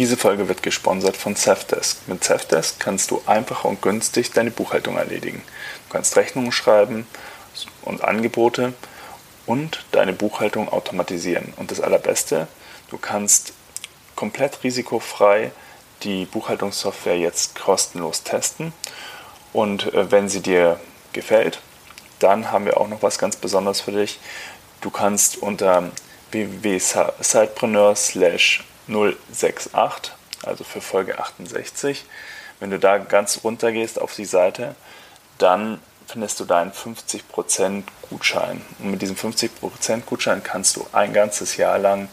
Diese Folge wird gesponsert von Safdesk. Mit Safdesk kannst du einfach und günstig deine Buchhaltung erledigen. Du kannst Rechnungen schreiben und Angebote und deine Buchhaltung automatisieren. Und das Allerbeste, du kannst komplett risikofrei die Buchhaltungssoftware jetzt kostenlos testen. Und äh, wenn sie dir gefällt, dann haben wir auch noch was ganz Besonderes für dich. Du kannst unter www.sidepreneur 068, also für Folge 68, wenn du da ganz runter gehst auf die Seite, dann findest du deinen 50% Gutschein. Und mit diesem 50% Gutschein kannst du ein ganzes Jahr lang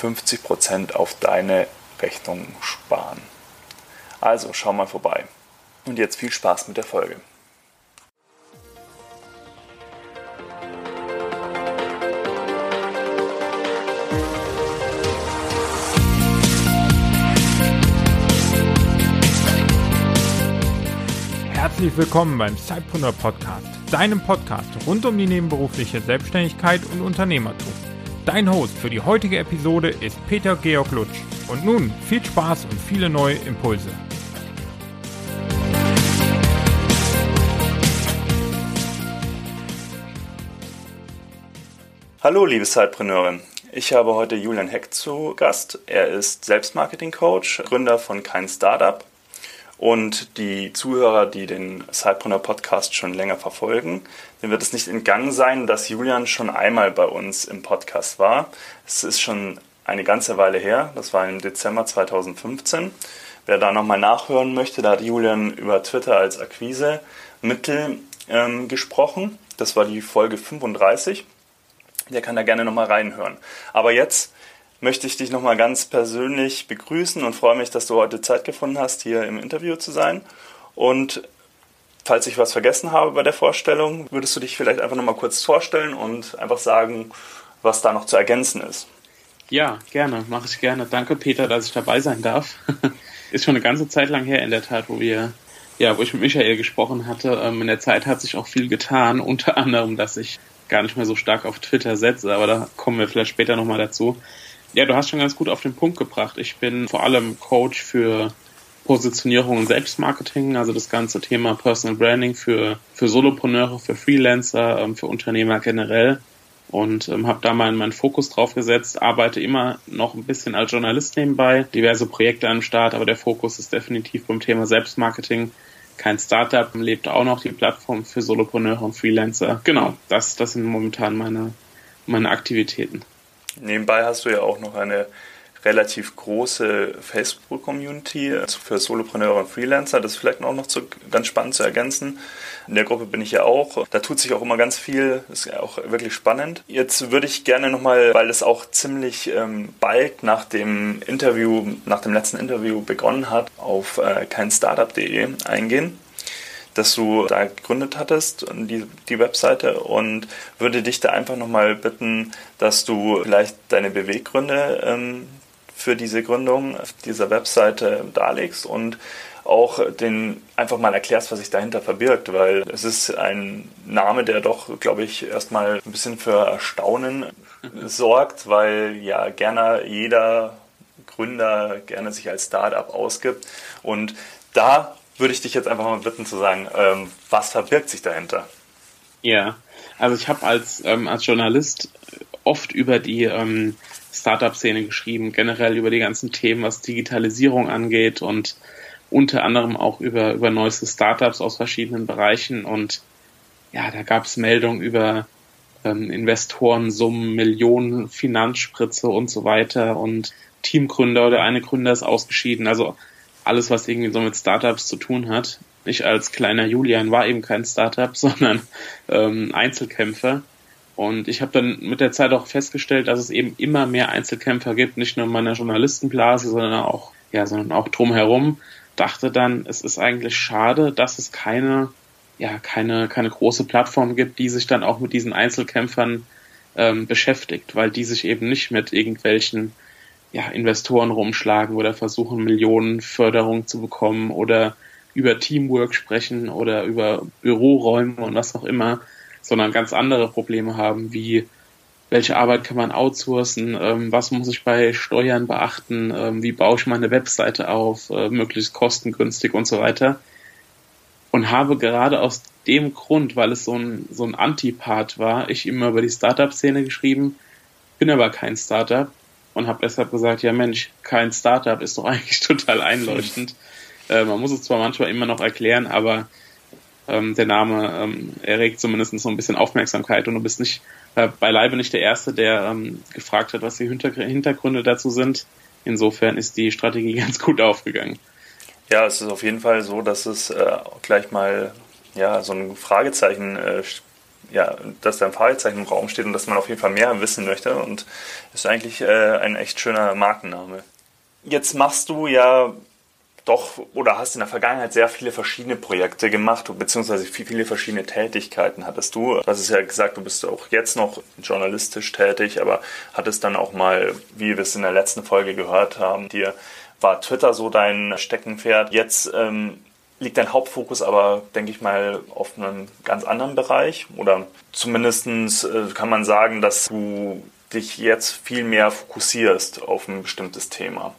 50% auf deine Rechnung sparen. Also schau mal vorbei. Und jetzt viel Spaß mit der Folge. Herzlich willkommen beim Zeitpreneur Podcast, deinem Podcast rund um die nebenberufliche Selbstständigkeit und Unternehmertum. Dein Host für die heutige Episode ist Peter Georg Lutsch. Und nun viel Spaß und viele neue Impulse. Hallo, liebe Zeitpreneurin. Ich habe heute Julian Heck zu Gast. Er ist Selbstmarketing-Coach, Gründer von Kein Startup und die Zuhörer, die den Sidepreneur Podcast schon länger verfolgen, denen wird es nicht entgangen sein, dass Julian schon einmal bei uns im Podcast war. Es ist schon eine ganze Weile her, das war im Dezember 2015. Wer da nochmal nachhören möchte, da hat Julian über Twitter als Akquise-Mittel ähm, gesprochen. Das war die Folge 35. Der kann da gerne nochmal reinhören. Aber jetzt möchte ich dich nochmal ganz persönlich begrüßen und freue mich, dass du heute Zeit gefunden hast, hier im Interview zu sein. Und falls ich was vergessen habe bei der Vorstellung, würdest du dich vielleicht einfach nochmal kurz vorstellen und einfach sagen, was da noch zu ergänzen ist. Ja, gerne, mache ich gerne. Danke, Peter, dass ich dabei sein darf. ist schon eine ganze Zeit lang her in der Tat, wo wir, ja, wo ich mit Michael gesprochen hatte. Ähm, in der Zeit hat sich auch viel getan, unter anderem, dass ich gar nicht mehr so stark auf Twitter setze, aber da kommen wir vielleicht später nochmal dazu. Ja, du hast schon ganz gut auf den Punkt gebracht. Ich bin vor allem Coach für Positionierung und Selbstmarketing, also das ganze Thema Personal Branding für, für Solopreneure, für Freelancer, ähm, für Unternehmer generell und ähm, habe da meinen, meinen Fokus drauf gesetzt, arbeite immer noch ein bisschen als Journalist nebenbei, diverse Projekte am Start, aber der Fokus ist definitiv beim Thema Selbstmarketing. Kein Startup lebt auch noch die Plattform für Solopreneure und Freelancer. Genau, das, das sind momentan meine, meine Aktivitäten. Nebenbei hast du ja auch noch eine relativ große Facebook-Community für Solopreneure und Freelancer. Das ist vielleicht auch noch zu, ganz spannend zu ergänzen. In der Gruppe bin ich ja auch. Da tut sich auch immer ganz viel. Ist ja auch wirklich spannend. Jetzt würde ich gerne nochmal, weil es auch ziemlich ähm, bald nach dem Interview, nach dem letzten Interview begonnen hat, auf äh, keinstartup.de eingehen dass du da gegründet hattest, die, die Webseite, und würde dich da einfach nochmal bitten, dass du vielleicht deine Beweggründe ähm, für diese Gründung dieser Webseite darlegst und auch den einfach mal erklärst, was sich dahinter verbirgt, weil es ist ein Name, der doch, glaube ich, erstmal ein bisschen für Erstaunen sorgt, weil ja gerne jeder Gründer gerne sich als Startup ausgibt. Und da würde ich dich jetzt einfach mal bitten zu sagen, ähm, was verbirgt sich dahinter? Ja, also ich habe als, ähm, als Journalist oft über die ähm, Startup-Szene geschrieben, generell über die ganzen Themen, was Digitalisierung angeht und unter anderem auch über, über neueste Startups aus verschiedenen Bereichen. Und ja, da gab es Meldungen über ähm, Investorensummen, Millionen Finanzspritze und so weiter und Teamgründer oder eine Gründer ist ausgeschieden. Also alles, was irgendwie so mit Startups zu tun hat. Ich als kleiner Julian war eben kein Startup, sondern ähm, Einzelkämpfer. Und ich habe dann mit der Zeit auch festgestellt, dass es eben immer mehr Einzelkämpfer gibt, nicht nur in meiner Journalistenblase, sondern auch, ja, sondern auch drumherum. Dachte dann, es ist eigentlich schade, dass es keine, ja, keine, keine große Plattform gibt, die sich dann auch mit diesen Einzelkämpfern ähm, beschäftigt, weil die sich eben nicht mit irgendwelchen ja, Investoren rumschlagen oder versuchen, Millionen Förderung zu bekommen oder über Teamwork sprechen oder über Büroräume und was auch immer, sondern ganz andere Probleme haben, wie welche Arbeit kann man outsourcen, ähm, was muss ich bei Steuern beachten, ähm, wie baue ich meine Webseite auf, äh, möglichst kostengünstig und so weiter. Und habe gerade aus dem Grund, weil es so ein, so ein Antipart war, ich immer über die Startup-Szene geschrieben, bin aber kein Startup und habe deshalb gesagt, ja Mensch, kein Startup ist doch eigentlich total einleuchtend. Äh, man muss es zwar manchmal immer noch erklären, aber ähm, der Name ähm, erregt zumindest so ein bisschen Aufmerksamkeit und du bist nicht äh, beileibe nicht der Erste, der ähm, gefragt hat, was die Hintergründe dazu sind. Insofern ist die Strategie ganz gut aufgegangen. Ja, es ist auf jeden Fall so, dass es äh, gleich mal ja, so ein Fragezeichen, äh, ja, dass da ein Fragezeichen im Raum steht und dass man auf jeden Fall mehr wissen möchte und ist eigentlich äh, ein echt schöner Markenname. Jetzt machst du ja doch oder hast in der Vergangenheit sehr viele verschiedene Projekte gemacht, beziehungsweise viele verschiedene Tätigkeiten hattest du. Du hast ja gesagt, du bist auch jetzt noch journalistisch tätig, aber hattest dann auch mal, wie wir es in der letzten Folge gehört haben, dir war Twitter so dein Steckenpferd. Jetzt ähm, liegt dein Hauptfokus aber, denke ich mal, auf einem ganz anderen Bereich. Oder zumindest äh, kann man sagen, dass du dich jetzt viel mehr fokussierst auf ein bestimmtes Thema.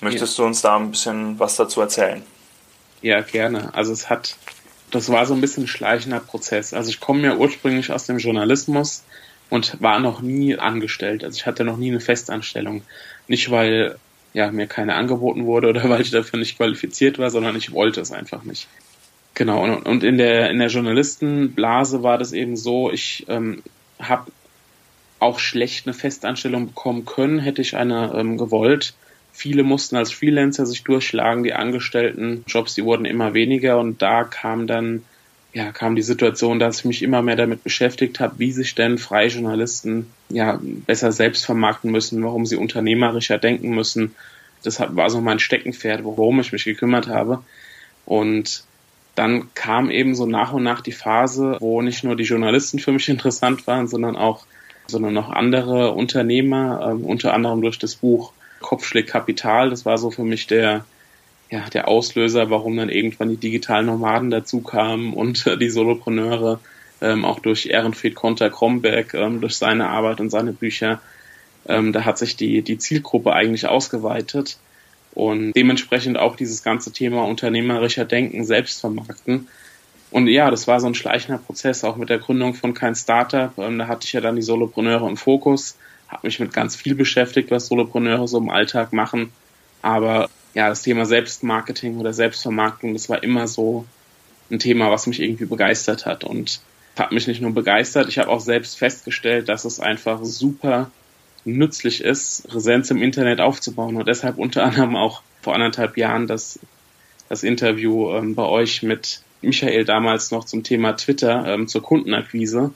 Möchtest ja. du uns da ein bisschen was dazu erzählen? Ja, gerne. Also es hat, das war so ein bisschen ein schleichender Prozess. Also ich komme ja ursprünglich aus dem Journalismus und war noch nie angestellt. Also ich hatte noch nie eine Festanstellung. Nicht weil ja, mir keine angeboten wurde oder weil ich dafür nicht qualifiziert war, sondern ich wollte es einfach nicht. Genau, und, und in der in der Journalistenblase war das eben so, ich ähm, habe auch schlecht eine Festanstellung bekommen können, hätte ich eine ähm, gewollt. Viele mussten als Freelancer sich durchschlagen, die Angestelltenjobs, die wurden immer weniger und da kam dann ja, kam die Situation, dass ich mich immer mehr damit beschäftigt habe, wie sich denn freie Journalisten ja besser selbst vermarkten müssen, warum sie unternehmerischer denken müssen. Das war so mein Steckenpferd, worum ich mich gekümmert habe. Und dann kam eben so nach und nach die Phase, wo nicht nur die Journalisten für mich interessant waren, sondern auch, sondern auch andere Unternehmer, äh, unter anderem durch das Buch Kopfschläg Kapital. Das war so für mich der, ja, der Auslöser, warum dann irgendwann die digitalen Nomaden dazu kamen und äh, die Solopreneure, ähm, auch durch Ehrenfried Konter Kromberg, ähm, durch seine Arbeit und seine Bücher. Ähm, da hat sich die, die Zielgruppe eigentlich ausgeweitet und dementsprechend auch dieses ganze Thema unternehmerischer Denken, selbst vermarkten. Und ja, das war so ein schleichender Prozess, auch mit der Gründung von kein Startup. Ähm, da hatte ich ja dann die Solopreneure im Fokus, habe mich mit ganz viel beschäftigt, was Solopreneure so im Alltag machen. Aber ja, das Thema Selbstmarketing oder Selbstvermarktung, das war immer so ein Thema, was mich irgendwie begeistert hat. Und hat mich nicht nur begeistert, ich habe auch selbst festgestellt, dass es einfach super nützlich ist, Präsenz im Internet aufzubauen. Und deshalb unter anderem auch vor anderthalb Jahren das, das Interview ähm, bei euch mit Michael damals noch zum Thema Twitter, ähm, zur Kundenakquise,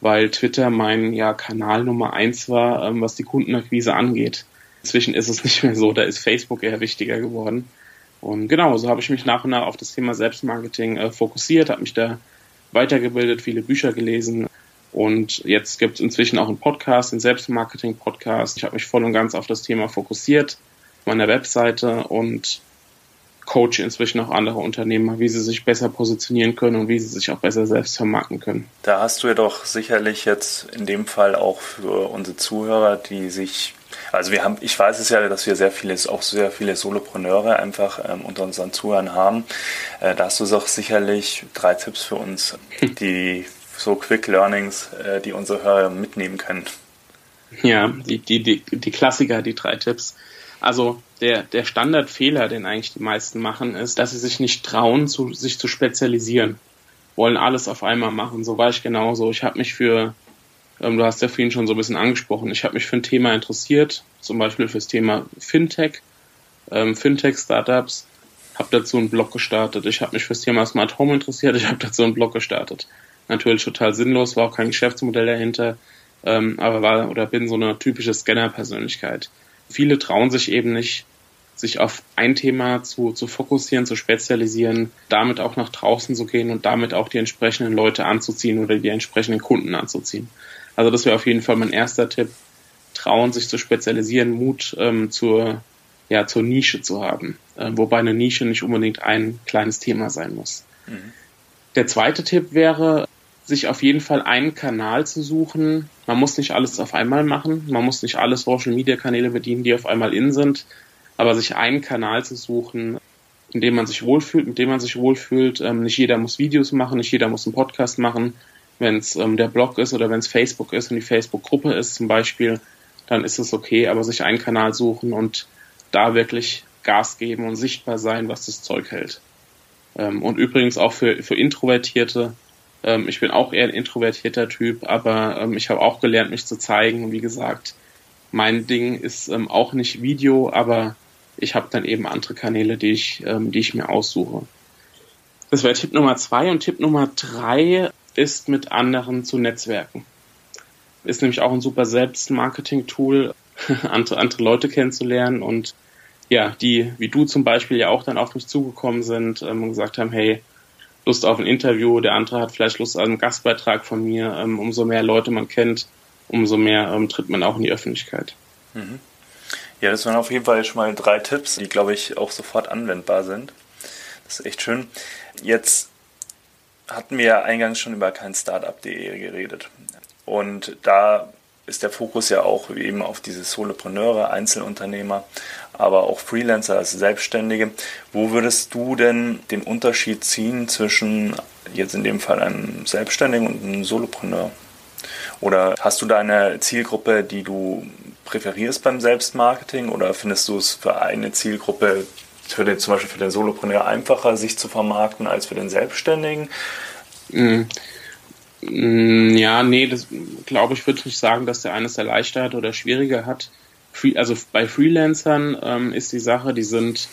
weil Twitter mein ja, Kanal Nummer eins war, ähm, was die Kundenakquise angeht. Inzwischen ist es nicht mehr so, da ist Facebook eher wichtiger geworden. Und genau, so habe ich mich nach und nach auf das Thema Selbstmarketing äh, fokussiert, habe mich da weitergebildet, viele Bücher gelesen und jetzt gibt es inzwischen auch einen Podcast, einen Selbstmarketing-Podcast. Ich habe mich voll und ganz auf das Thema fokussiert, meiner Webseite und coache inzwischen auch andere Unternehmer, wie sie sich besser positionieren können und wie sie sich auch besser selbst vermarkten können. Da hast du ja doch sicherlich jetzt in dem Fall auch für unsere Zuhörer, die sich also wir haben, ich weiß es ja, dass wir sehr viele, auch sehr viele Solopreneure einfach ähm, unter unseren Zuhörern haben. Äh, da hast du doch sicherlich drei Tipps für uns, die so Quick Learnings, äh, die unsere Hörer mitnehmen können. Ja, die, die, die, die Klassiker, die drei Tipps. Also der, der Standardfehler, den eigentlich die meisten machen, ist, dass sie sich nicht trauen, zu, sich zu spezialisieren. Wollen alles auf einmal machen. So war ich genauso. Ich habe mich für du hast ja vorhin schon so ein bisschen angesprochen. Ich habe mich für ein Thema interessiert, zum Beispiel fürs Thema Fintech, ähm, Fintech-Startups, habe dazu einen Blog gestartet. Ich habe mich fürs Thema Smart Home interessiert, ich habe dazu einen Blog gestartet. Natürlich total sinnlos, war auch kein Geschäftsmodell dahinter, ähm, aber war oder bin so eine typische Scanner-Persönlichkeit. Viele trauen sich eben nicht, sich auf ein Thema zu, zu fokussieren, zu spezialisieren, damit auch nach draußen zu gehen und damit auch die entsprechenden Leute anzuziehen oder die entsprechenden Kunden anzuziehen. Also das wäre auf jeden Fall mein erster Tipp. Trauen, sich zu spezialisieren, Mut ähm, zur, ja, zur Nische zu haben. Äh, wobei eine Nische nicht unbedingt ein kleines Thema sein muss. Mhm. Der zweite Tipp wäre, sich auf jeden Fall einen Kanal zu suchen. Man muss nicht alles auf einmal machen. Man muss nicht alle Social Media Kanäle bedienen, die auf einmal in sind. Aber sich einen Kanal zu suchen, in dem man sich wohlfühlt, mit dem man sich wohlfühlt. Ähm, nicht jeder muss Videos machen, nicht jeder muss einen Podcast machen. Wenn es ähm, der Blog ist oder wenn es Facebook ist und die Facebook-Gruppe ist zum Beispiel, dann ist es okay. Aber sich einen Kanal suchen und da wirklich Gas geben und sichtbar sein, was das Zeug hält. Ähm, und übrigens auch für, für Introvertierte, ähm, ich bin auch eher ein introvertierter Typ, aber ähm, ich habe auch gelernt, mich zu zeigen. Wie gesagt, mein Ding ist ähm, auch nicht Video, aber ich habe dann eben andere Kanäle, die ich, ähm, die ich mir aussuche. Das wäre Tipp Nummer zwei und Tipp Nummer drei ist mit anderen zu netzwerken. Ist nämlich auch ein super Selbstmarketing-Tool, andere, andere Leute kennenzulernen und ja, die, wie du zum Beispiel ja auch dann auf mich zugekommen sind ähm, und gesagt haben, hey, Lust auf ein Interview, der andere hat vielleicht Lust auf einen Gastbeitrag von mir. Ähm, umso mehr Leute man kennt, umso mehr ähm, tritt man auch in die Öffentlichkeit. Mhm. Ja, das waren auf jeden Fall schon mal drei Tipps, die, glaube ich, auch sofort anwendbar sind. Das ist echt schön. Jetzt hatten wir eingangs schon über kein Startup.de geredet. Und da ist der Fokus ja auch eben auf diese Solopreneure, Einzelunternehmer, aber auch Freelancer, also Selbstständige. Wo würdest du denn den Unterschied ziehen zwischen jetzt in dem Fall einem Selbstständigen und einem Solopreneur? Oder hast du da eine Zielgruppe, die du präferierst beim Selbstmarketing oder findest du es für eine Zielgruppe, für den, zum Beispiel für den Solopreneur einfacher, sich zu vermarkten als für den Selbstständigen? Mhm. Ja, nee, das glaube ich, würde nicht sagen, dass der eine es leichter hat oder schwieriger hat. Also bei Freelancern ähm, ist die Sache, die sind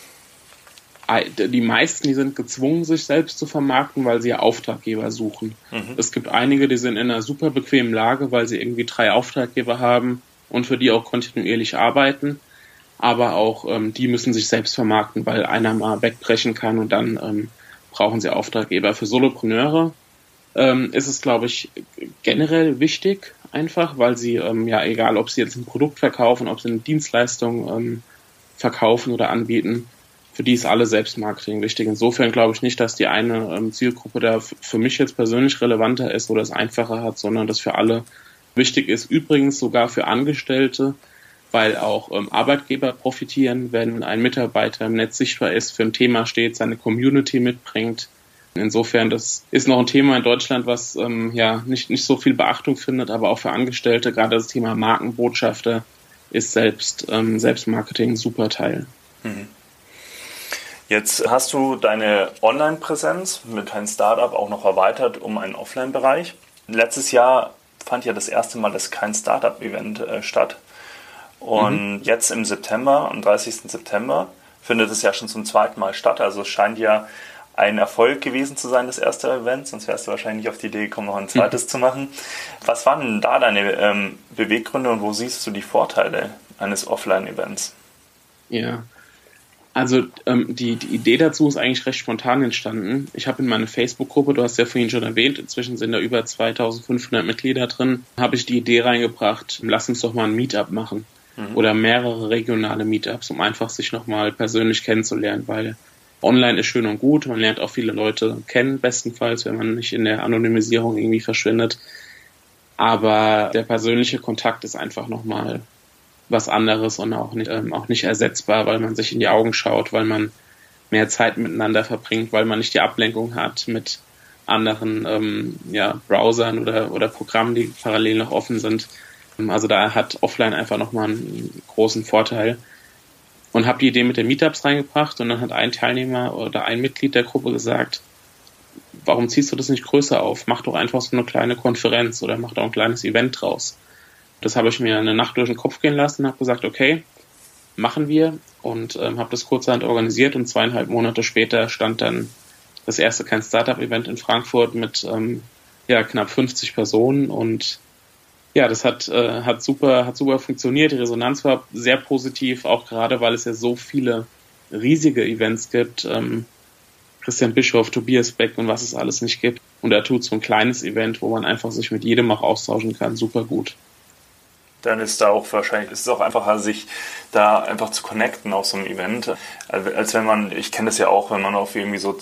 die meisten, die sind gezwungen, sich selbst zu vermarkten, weil sie ja Auftraggeber suchen. Mhm. Es gibt einige, die sind in einer super bequemen Lage, weil sie irgendwie drei Auftraggeber haben und für die auch kontinuierlich arbeiten. Aber auch ähm, die müssen sich selbst vermarkten, weil einer mal wegbrechen kann und dann ähm, brauchen sie Auftraggeber. Für Solopreneure ähm, ist es, glaube ich, generell wichtig, einfach, weil sie, ähm, ja, egal ob sie jetzt ein Produkt verkaufen, ob sie eine Dienstleistung ähm, verkaufen oder anbieten, für die ist alle Selbstmarketing wichtig. Insofern glaube ich nicht, dass die eine ähm, Zielgruppe da für mich jetzt persönlich relevanter ist oder es einfacher hat, sondern dass für alle wichtig ist. Übrigens sogar für Angestellte, weil auch ähm, Arbeitgeber profitieren, wenn ein Mitarbeiter im Netz sichtbar ist, für ein Thema steht, seine Community mitbringt, Insofern, das ist noch ein Thema in Deutschland, was ähm, ja nicht, nicht so viel Beachtung findet, aber auch für Angestellte, gerade das Thema Markenbotschafter ist selbst ähm, Selbstmarketing ein super Teil. Mhm. Jetzt hast du deine Online-Präsenz mit deinem Startup auch noch erweitert um einen Offline-Bereich. Letztes Jahr fand ja das erste Mal das kein Startup-Event äh, statt. Und mhm. jetzt im September, am 30. September, findet es ja schon zum zweiten Mal statt. Also es scheint ja ein Erfolg gewesen zu sein, das erste Event, sonst wärst du wahrscheinlich auf die Idee gekommen, noch ein zweites zu machen. Was waren denn da deine ähm, Beweggründe und wo siehst du die Vorteile eines Offline-Events? Ja, also ähm, die, die Idee dazu ist eigentlich recht spontan entstanden. Ich habe in meiner Facebook-Gruppe, du hast ja vorhin schon erwähnt, inzwischen sind da über 2500 Mitglieder drin, habe ich die Idee reingebracht, lass uns doch mal ein Meetup machen. Mhm. Oder mehrere regionale Meetups, um einfach sich nochmal persönlich kennenzulernen, weil online ist schön und gut. Man lernt auch viele Leute kennen, bestenfalls, wenn man nicht in der Anonymisierung irgendwie verschwindet. Aber der persönliche Kontakt ist einfach nochmal was anderes und auch nicht, ähm, auch nicht ersetzbar, weil man sich in die Augen schaut, weil man mehr Zeit miteinander verbringt, weil man nicht die Ablenkung hat mit anderen ähm, ja, Browsern oder, oder Programmen, die parallel noch offen sind. Also da hat Offline einfach nochmal einen großen Vorteil und habe die Idee mit den Meetups reingebracht und dann hat ein Teilnehmer oder ein Mitglied der Gruppe gesagt, warum ziehst du das nicht größer auf? Mach doch einfach so eine kleine Konferenz oder mach doch ein kleines Event draus. Das habe ich mir eine Nacht durch den Kopf gehen lassen und habe gesagt, okay, machen wir und ähm, habe das kurzerhand organisiert und zweieinhalb Monate später stand dann das erste kein Startup-Event in Frankfurt mit ähm, ja, knapp 50 Personen und ja, das hat, äh, hat super, hat super funktioniert. Die Resonanz war sehr positiv, auch gerade weil es ja so viele riesige Events gibt. Ähm, Christian Bischof, Tobias Beck und was es alles nicht gibt. Und er tut so ein kleines Event, wo man einfach sich mit jedem auch austauschen kann, super gut. Dann ist da auch wahrscheinlich, ist es auch einfacher, sich da einfach zu connecten auf so einem Event, als wenn man, ich kenne das ja auch, wenn man auf irgendwie so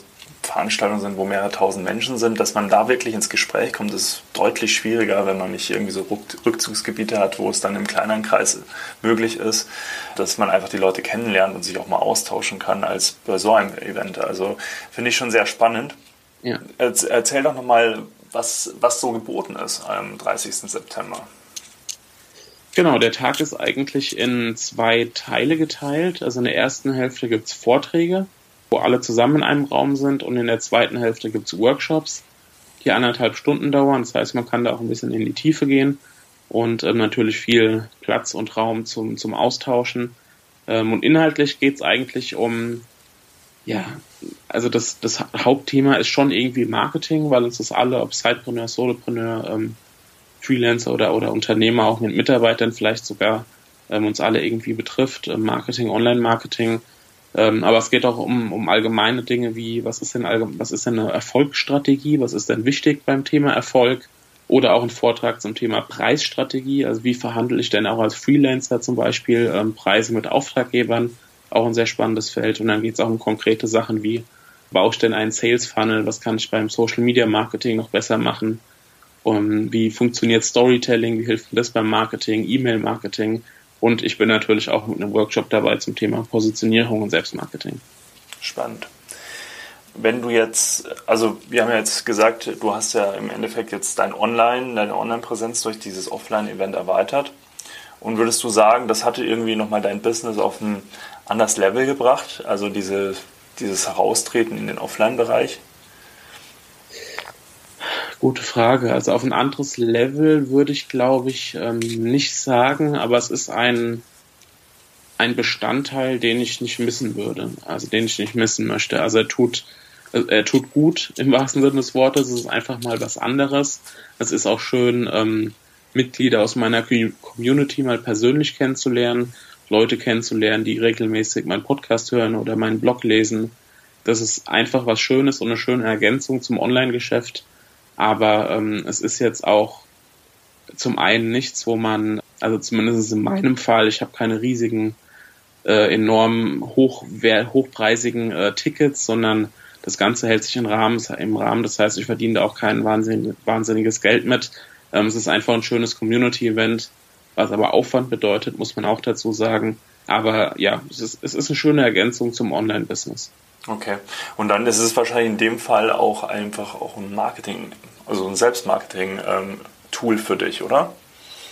Veranstaltungen sind, wo mehrere tausend Menschen sind, dass man da wirklich ins Gespräch kommt, ist deutlich schwieriger, wenn man nicht irgendwie so Rückzugsgebiete hat, wo es dann im kleineren Kreis möglich ist, dass man einfach die Leute kennenlernt und sich auch mal austauschen kann als bei so einem Event. Also finde ich schon sehr spannend. Ja. Erzähl doch nochmal, was, was so geboten ist am 30. September. Genau, der Tag ist eigentlich in zwei Teile geteilt. Also in der ersten Hälfte gibt es Vorträge wo alle zusammen in einem Raum sind und in der zweiten Hälfte gibt es Workshops, die anderthalb Stunden dauern. Das heißt, man kann da auch ein bisschen in die Tiefe gehen und ähm, natürlich viel Platz und Raum zum, zum Austauschen. Ähm, und inhaltlich geht es eigentlich um, ja, also das, das Hauptthema ist schon irgendwie Marketing, weil uns das alle, ob Sidepreneur, Solopreneur, ähm, Freelancer oder, oder Unternehmer, auch mit Mitarbeitern vielleicht sogar, ähm, uns alle irgendwie betrifft. Ähm, Marketing, Online-Marketing, ähm, aber es geht auch um, um allgemeine Dinge wie, was ist denn was ist denn eine Erfolgsstrategie, was ist denn wichtig beim Thema Erfolg? Oder auch ein Vortrag zum Thema Preisstrategie, also wie verhandle ich denn auch als Freelancer zum Beispiel ähm, Preise mit Auftraggebern, auch ein sehr spannendes Feld. Und dann geht es auch um konkrete Sachen wie, baue ich denn einen Sales Funnel, was kann ich beim Social Media Marketing noch besser machen? Um, wie funktioniert Storytelling, wie hilft das beim Marketing, E-Mail Marketing? Und ich bin natürlich auch mit einem Workshop dabei zum Thema Positionierung und Selbstmarketing. Spannend. Wenn du jetzt, also wir haben ja jetzt gesagt, du hast ja im Endeffekt jetzt dein Online, deine Online-Präsenz durch dieses Offline-Event erweitert. Und würdest du sagen, das hatte irgendwie nochmal dein Business auf ein anderes Level gebracht? Also diese, dieses Heraustreten in den Offline-Bereich? Gute Frage. Also auf ein anderes Level würde ich, glaube ich, ähm, nicht sagen, aber es ist ein, ein Bestandteil, den ich nicht missen würde, also den ich nicht missen möchte. Also er tut, er tut gut im wahrsten Sinne des Wortes. Es ist einfach mal was anderes. Es ist auch schön, ähm, Mitglieder aus meiner Community mal persönlich kennenzulernen, Leute kennenzulernen, die regelmäßig meinen Podcast hören oder meinen Blog lesen. Das ist einfach was Schönes und eine schöne Ergänzung zum Online-Geschäft. Aber ähm, es ist jetzt auch zum einen nichts, wo man, also zumindest in meinem Fall, ich habe keine riesigen, äh, enorm hoch, hochpreisigen äh, Tickets, sondern das Ganze hält sich im Rahmen, im Rahmen. Das heißt, ich verdiene da auch kein wahnsinnig, wahnsinniges Geld mit. Ähm, es ist einfach ein schönes Community-Event, was aber Aufwand bedeutet, muss man auch dazu sagen. Aber ja, es ist, es ist eine schöne Ergänzung zum Online-Business. Okay. Und dann ist es wahrscheinlich in dem Fall auch einfach auch ein Marketing, also ein Selbstmarketing-Tool für dich, oder?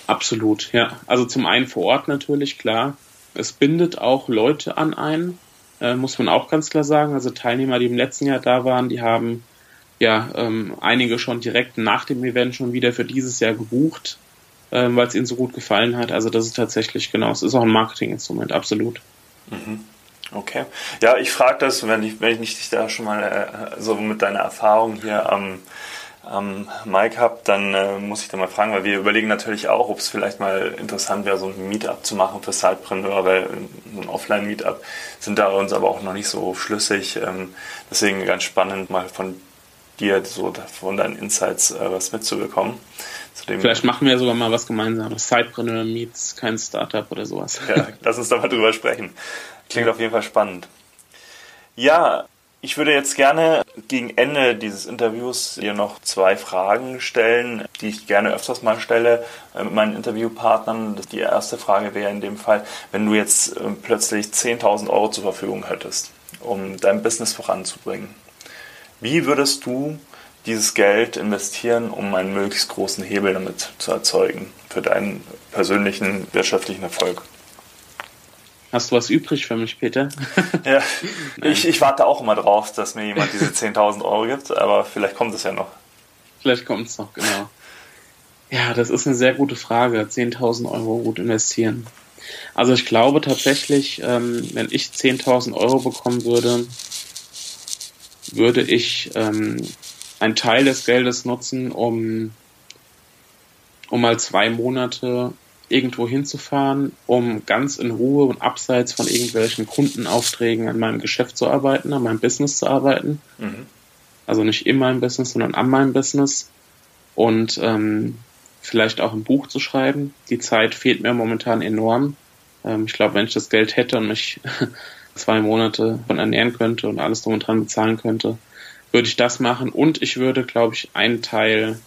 Absolut, ja. Also zum einen vor Ort natürlich, klar. Es bindet auch Leute an einen, äh, muss man auch ganz klar sagen. Also Teilnehmer, die im letzten Jahr da waren, die haben ja ähm, einige schon direkt nach dem Event schon wieder für dieses Jahr gebucht, äh, weil es ihnen so gut gefallen hat. Also das ist tatsächlich genau, es ist auch ein Marketinginstrument, absolut. Mhm. Okay. Ja, ich frage das, wenn ich, wenn ich dich da schon mal äh, so mit deiner Erfahrung hier am, am Mike habe, dann äh, muss ich da mal fragen, weil wir überlegen natürlich auch, ob es vielleicht mal interessant wäre, so ein Meetup zu machen für Sidepreneur, weil ein Offline-Meetup sind da uns aber auch noch nicht so schlüssig. Ähm, deswegen ganz spannend, mal von dir so von deinen Insights äh, was mitzubekommen. Vielleicht machen wir sogar mal was gemeinsames. Sidepreneur meets kein Startup oder sowas. Ja, lass uns da mal drüber sprechen. Klingt auf jeden Fall spannend. Ja, ich würde jetzt gerne gegen Ende dieses Interviews dir noch zwei Fragen stellen, die ich gerne öfters mal stelle äh, mit meinen Interviewpartnern. Die erste Frage wäre in dem Fall, wenn du jetzt äh, plötzlich 10.000 Euro zur Verfügung hättest, um dein Business voranzubringen. Wie würdest du dieses Geld investieren, um einen möglichst großen Hebel damit zu erzeugen für deinen persönlichen wirtschaftlichen Erfolg? Hast du was übrig für mich, Peter? ja, ich, ich warte auch immer drauf, dass mir jemand diese 10.000 Euro gibt, aber vielleicht kommt es ja noch. Vielleicht kommt es noch, genau. Ja, das ist eine sehr gute Frage. 10.000 Euro gut investieren. Also ich glaube tatsächlich, ähm, wenn ich 10.000 Euro bekommen würde, würde ich ähm, einen Teil des Geldes nutzen, um, um mal zwei Monate irgendwo hinzufahren, um ganz in Ruhe und abseits von irgendwelchen Kundenaufträgen an meinem Geschäft zu arbeiten, an meinem Business zu arbeiten. Mhm. Also nicht in meinem Business, sondern an meinem Business. Und ähm, vielleicht auch ein Buch zu schreiben. Die Zeit fehlt mir momentan enorm. Ähm, ich glaube, wenn ich das Geld hätte und mich zwei Monate von ernähren könnte und alles drum und dran bezahlen könnte, würde ich das machen. Und ich würde, glaube ich, einen Teil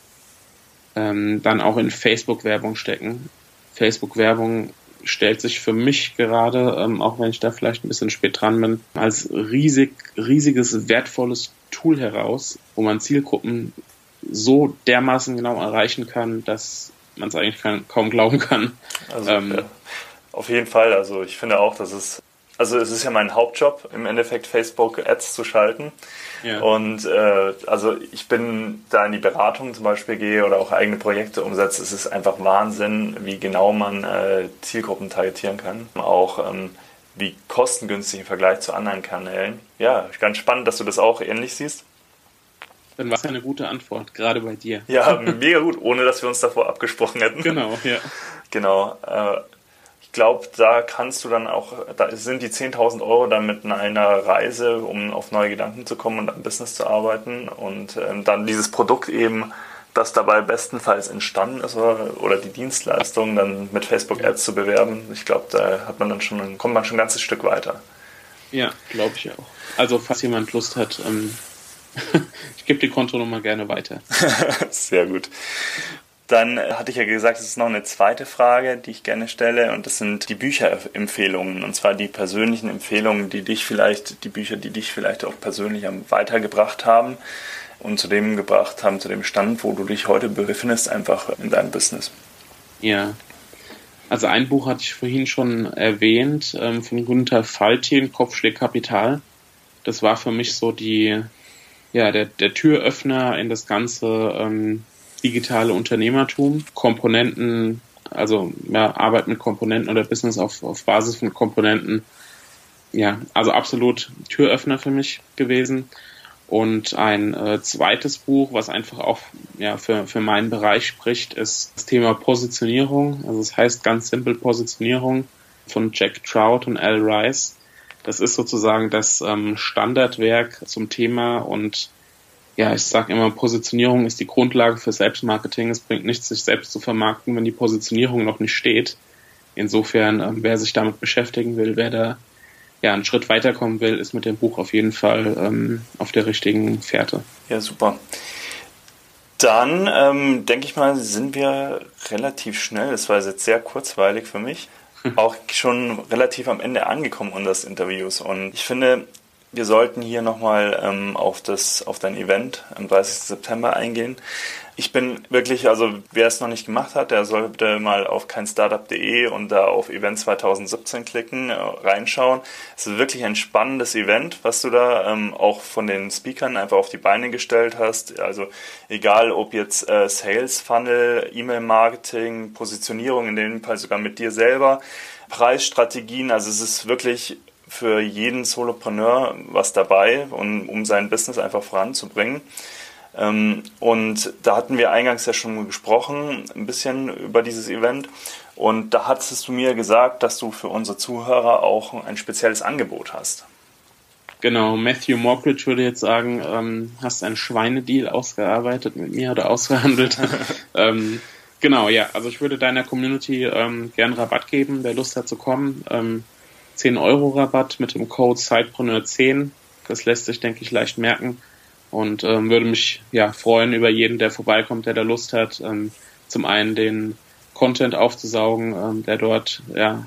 ähm, dann auch in Facebook-Werbung stecken. Facebook-Werbung stellt sich für mich gerade, ähm, auch wenn ich da vielleicht ein bisschen spät dran bin, als riesig, riesiges, wertvolles Tool heraus, wo man Zielgruppen so dermaßen genau erreichen kann, dass man es eigentlich kaum glauben kann. Also, ähm, ja. Auf jeden Fall. Also ich finde auch, dass es, also es ist ja mein Hauptjob, im Endeffekt Facebook-Ads zu schalten. Ja. Und äh, also ich bin da in die Beratung zum Beispiel gehe oder auch eigene Projekte umsetze. Es ist einfach Wahnsinn, wie genau man äh, Zielgruppen targetieren kann. Auch ähm, wie kostengünstig im Vergleich zu anderen Kanälen. Ja, ganz spannend, dass du das auch ähnlich siehst. Dann war es eine gute Antwort, gerade bei dir. Ja, mega gut, ohne dass wir uns davor abgesprochen hätten. Genau, ja. Genau. Äh, ich glaube, da kannst du dann auch, da sind die 10.000 Euro dann mit einer Reise, um auf neue Gedanken zu kommen und am Business zu arbeiten und ähm, dann dieses Produkt eben, das dabei bestenfalls entstanden ist oder, oder die Dienstleistung dann mit Facebook Ads zu bewerben. Ich glaube, da hat man dann schon, kommt man schon ein ganzes Stück weiter. Ja, glaube ich auch. Also, falls jemand Lust hat, ähm, ich gebe die Kontonummer gerne weiter. Sehr gut. Dann hatte ich ja gesagt, es ist noch eine zweite Frage, die ich gerne stelle, und das sind die Bücherempfehlungen, und zwar die persönlichen Empfehlungen, die dich vielleicht, die Bücher, die dich vielleicht auch persönlich weitergebracht haben und zu dem gebracht haben, zu dem Stand, wo du dich heute befindest, einfach in deinem Business. Ja. Also ein Buch hatte ich vorhin schon erwähnt, ähm, von Gunther Faltin, Kopfschläg Kapital. Das war für mich so die, ja, der, der Türöffner in das ganze ähm, digitale Unternehmertum, Komponenten, also ja, Arbeit mit Komponenten oder Business auf, auf Basis von Komponenten. Ja, also absolut Türöffner für mich gewesen. Und ein äh, zweites Buch, was einfach auch ja, für, für meinen Bereich spricht, ist das Thema Positionierung. Also es heißt ganz simpel Positionierung von Jack Trout und Al Rice. Das ist sozusagen das ähm, Standardwerk zum Thema und ja, ich sage immer, Positionierung ist die Grundlage für Selbstmarketing. Es bringt nichts, sich selbst zu vermarkten, wenn die Positionierung noch nicht steht. Insofern, ähm, wer sich damit beschäftigen will, wer da ja einen Schritt weiterkommen will, ist mit dem Buch auf jeden Fall ähm, auf der richtigen Fährte. Ja, super. Dann ähm, denke ich mal, sind wir relativ schnell, das war jetzt sehr kurzweilig für mich, auch schon relativ am Ende angekommen unseres Interviews. Und ich finde, wir sollten hier nochmal ähm, auf, das, auf dein Event am 30. September eingehen. Ich bin wirklich, also wer es noch nicht gemacht hat, der sollte mal auf keinstartup.de und da auf Event 2017 klicken, äh, reinschauen. Es ist wirklich ein spannendes Event, was du da ähm, auch von den Speakern einfach auf die Beine gestellt hast. Also egal ob jetzt äh, Sales Funnel, E-Mail-Marketing, Positionierung, in dem Fall sogar mit dir selber, Preisstrategien, also es ist wirklich für jeden Solopreneur was dabei, um, um sein Business einfach voranzubringen. Ähm, und da hatten wir eingangs ja schon gesprochen, ein bisschen über dieses Event. Und da hattest du mir gesagt, dass du für unsere Zuhörer auch ein spezielles Angebot hast. Genau, Matthew Mockridge würde jetzt sagen, ähm, hast einen Schweinedeal ausgearbeitet mit mir oder ausgehandelt. ähm, genau, ja, also ich würde deiner Community ähm, gern Rabatt geben, wer Lust hat zu kommen. Ähm, 10 Euro Rabatt mit dem Code Sidepreneur10. Das lässt sich, denke ich, leicht merken. Und ähm, würde mich ja freuen über jeden, der vorbeikommt, der da Lust hat, ähm, zum einen den Content aufzusaugen, ähm, der dort ja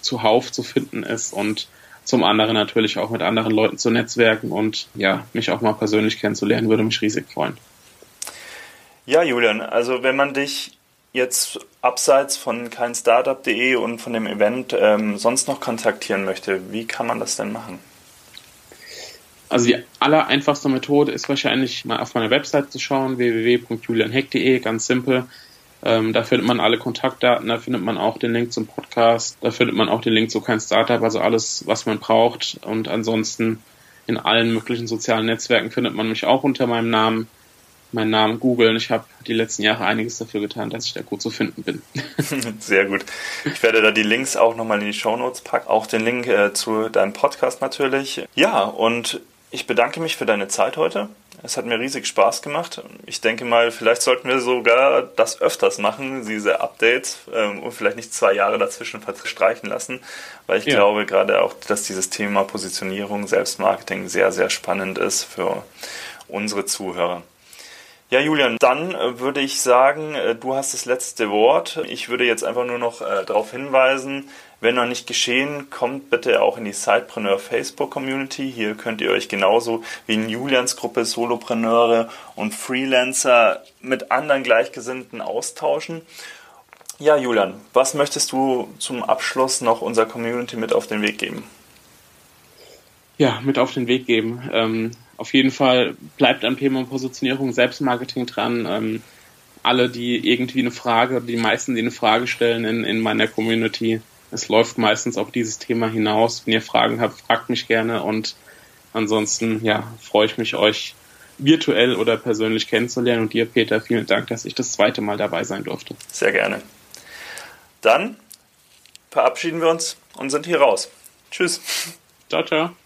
zuhauf zu finden ist und zum anderen natürlich auch mit anderen Leuten zu netzwerken und ja, mich auch mal persönlich kennenzulernen, würde mich riesig freuen. Ja, Julian, also wenn man dich jetzt abseits von keinstartup.de und von dem Event ähm, sonst noch kontaktieren möchte, wie kann man das denn machen? Also die aller einfachste Methode ist wahrscheinlich mal auf meiner Website zu schauen, www.julianheck.de, ganz simpel. Ähm, da findet man alle Kontaktdaten, da findet man auch den Link zum Podcast, da findet man auch den Link zu kein Startup, also alles, was man braucht. Und ansonsten in allen möglichen sozialen Netzwerken findet man mich auch unter meinem Namen meinen Namen googeln. Ich habe die letzten Jahre einiges dafür getan, dass ich da gut zu finden bin. Sehr gut. Ich werde da die Links auch nochmal in die Show Notes packen. Auch den Link äh, zu deinem Podcast natürlich. Ja, und Ich bedanke mich für deine Zeit heute. Es hat mir riesig Spaß gemacht. Ich denke mal, vielleicht sollten wir sogar das öfters machen, diese Updates ähm, und vielleicht nicht zwei Jahre dazwischen verstreichen lassen, weil ich ja. glaube gerade auch, dass dieses Thema Positionierung, Selbstmarketing sehr, sehr spannend ist für unsere Zuhörer. Ja, Julian, dann äh, würde ich sagen, äh, du hast das letzte Wort. Ich würde jetzt einfach nur noch äh, darauf hinweisen, wenn noch nicht geschehen, kommt bitte auch in die Sidepreneur Facebook Community. Hier könnt ihr euch genauso wie in Julians Gruppe Solopreneure und Freelancer mit anderen Gleichgesinnten austauschen. Ja, Julian, was möchtest du zum Abschluss noch unserer Community mit auf den Weg geben? Ja, mit auf den Weg geben. Ähm, auf jeden Fall bleibt am Thema Positionierung, Selbstmarketing dran. Ähm, alle, die irgendwie eine Frage, die meisten, die eine Frage stellen in, in meiner Community, es läuft meistens auf dieses Thema hinaus. Wenn ihr Fragen habt, fragt mich gerne und ansonsten, ja, freue ich mich, euch virtuell oder persönlich kennenzulernen. Und dir, Peter, vielen Dank, dass ich das zweite Mal dabei sein durfte. Sehr gerne. Dann verabschieden wir uns und sind hier raus. Tschüss. Ciao, ciao.